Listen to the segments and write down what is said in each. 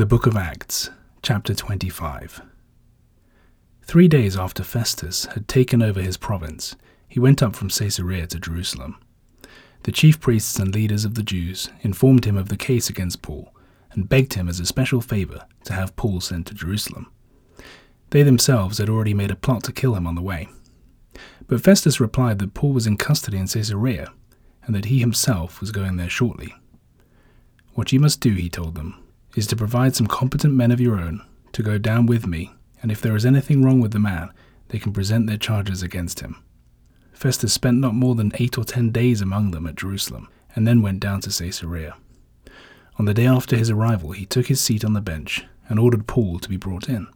The Book of Acts, chapter 25. Three days after Festus had taken over his province, he went up from Caesarea to Jerusalem. The chief priests and leaders of the Jews informed him of the case against Paul and begged him as a special favor to have Paul sent to Jerusalem. They themselves had already made a plot to kill him on the way. But Festus replied that Paul was in custody in Caesarea and that he himself was going there shortly. What you must do, he told them, is to provide some competent men of your own to go down with me, and if there is anything wrong with the man, they can present their charges against him. Festus spent not more than eight or ten days among them at Jerusalem, and then went down to Caesarea. On the day after his arrival, he took his seat on the bench and ordered Paul to be brought in.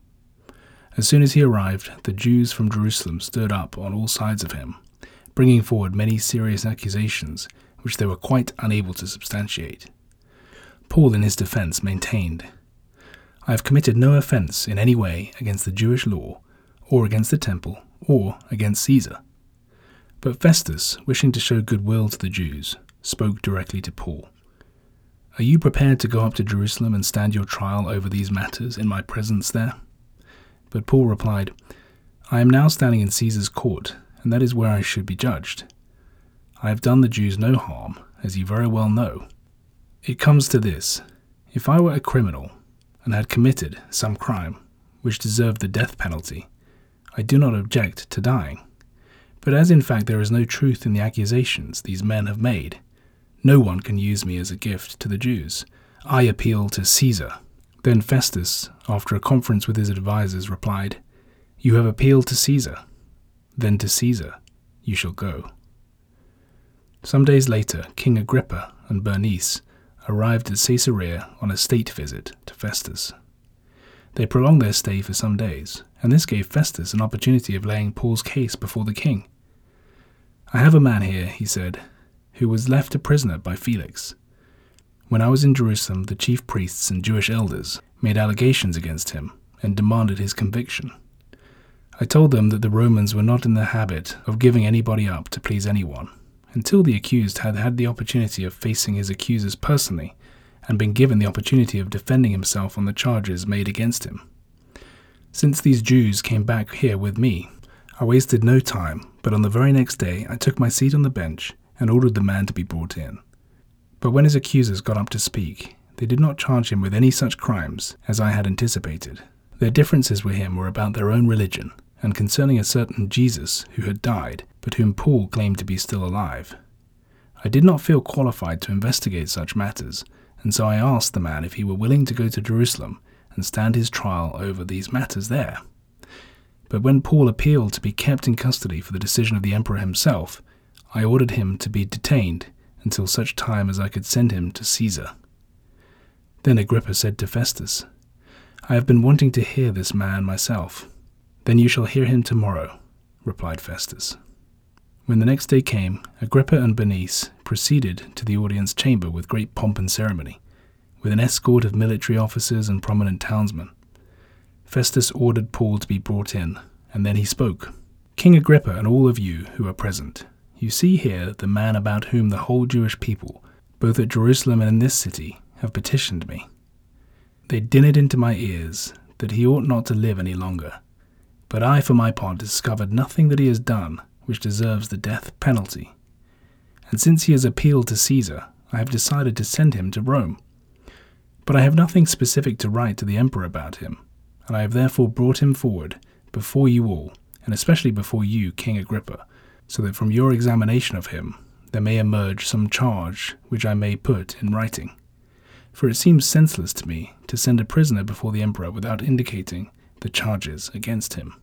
As soon as he arrived, the Jews from Jerusalem stood up on all sides of him, bringing forward many serious accusations which they were quite unable to substantiate. Paul, in his defense, maintained I have committed no offense in any way against the Jewish law, or against the temple, or against Caesar. But Festus, wishing to show goodwill to the Jews, spoke directly to Paul. Are you prepared to go up to Jerusalem and stand your trial over these matters in my presence there? But Paul replied, I am now standing in Caesar's court, and that is where I should be judged. I have done the Jews no harm, as you very well know. It comes to this if I were a criminal and had committed some crime which deserved the death penalty, I do not object to dying. But as in fact there is no truth in the accusations these men have made, no one can use me as a gift to the Jews. I appeal to Caesar. Then Festus, after a conference with his advisers, replied, You have appealed to Caesar. Then to Caesar you shall go. Some days later, King Agrippa and Bernice arrived at Caesarea on a state visit to Festus. They prolonged their stay for some days, and this gave Festus an opportunity of laying Paul's case before the king. I have a man here, he said, who was left a prisoner by Felix. When I was in Jerusalem, the chief priests and Jewish elders made allegations against him and demanded his conviction. I told them that the Romans were not in the habit of giving anybody up to please anyone, until the accused had had the opportunity of facing his accusers personally and been given the opportunity of defending himself on the charges made against him. Since these Jews came back here with me, I wasted no time, but on the very next day I took my seat on the bench and ordered the man to be brought in. But when his accusers got up to speak, they did not charge him with any such crimes as I had anticipated. Their differences with him were about their own religion and concerning a certain Jesus who had died, but whom Paul claimed to be still alive. I did not feel qualified to investigate such matters, and so I asked the man if he were willing to go to Jerusalem and stand his trial over these matters there. But when Paul appealed to be kept in custody for the decision of the emperor himself, I ordered him to be detained until such time as I could send him to Caesar. Then Agrippa said to Festus, I have been wanting to hear this man myself. Then you shall hear him tomorrow, replied Festus. When the next day came, Agrippa and Bernice proceeded to the audience chamber with great pomp and ceremony, with an escort of military officers and prominent townsmen. Festus ordered Paul to be brought in, and then he spoke. King Agrippa and all of you who are present, you see here the man about whom the whole Jewish people, both at Jerusalem and in this city, have petitioned me. They din it into my ears that he ought not to live any longer but I, for my part, discovered nothing that he has done which deserves the death penalty. And since he has appealed to Caesar, I have decided to send him to Rome. But I have nothing specific to write to the emperor about him, and I have therefore brought him forward before you all, and especially before you, King Agrippa, so that from your examination of him there may emerge some charge which I may put in writing. For it seems senseless to me to send a prisoner before the emperor without indicating the charges against him.